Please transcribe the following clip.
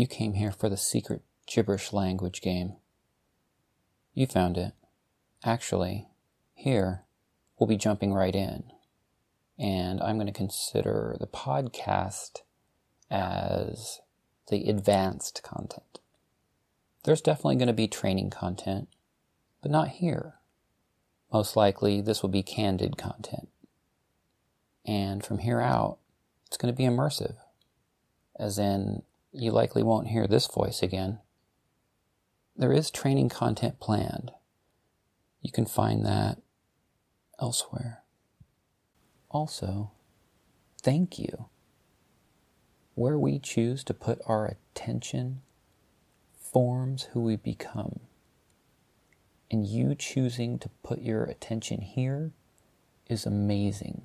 You came here for the secret gibberish language game. You found it. Actually, here, we'll be jumping right in. And I'm going to consider the podcast as the advanced content. There's definitely going to be training content, but not here. Most likely, this will be candid content. And from here out, it's going to be immersive, as in, you likely won't hear this voice again. There is training content planned. You can find that elsewhere. Also, thank you. Where we choose to put our attention forms who we become. And you choosing to put your attention here is amazing.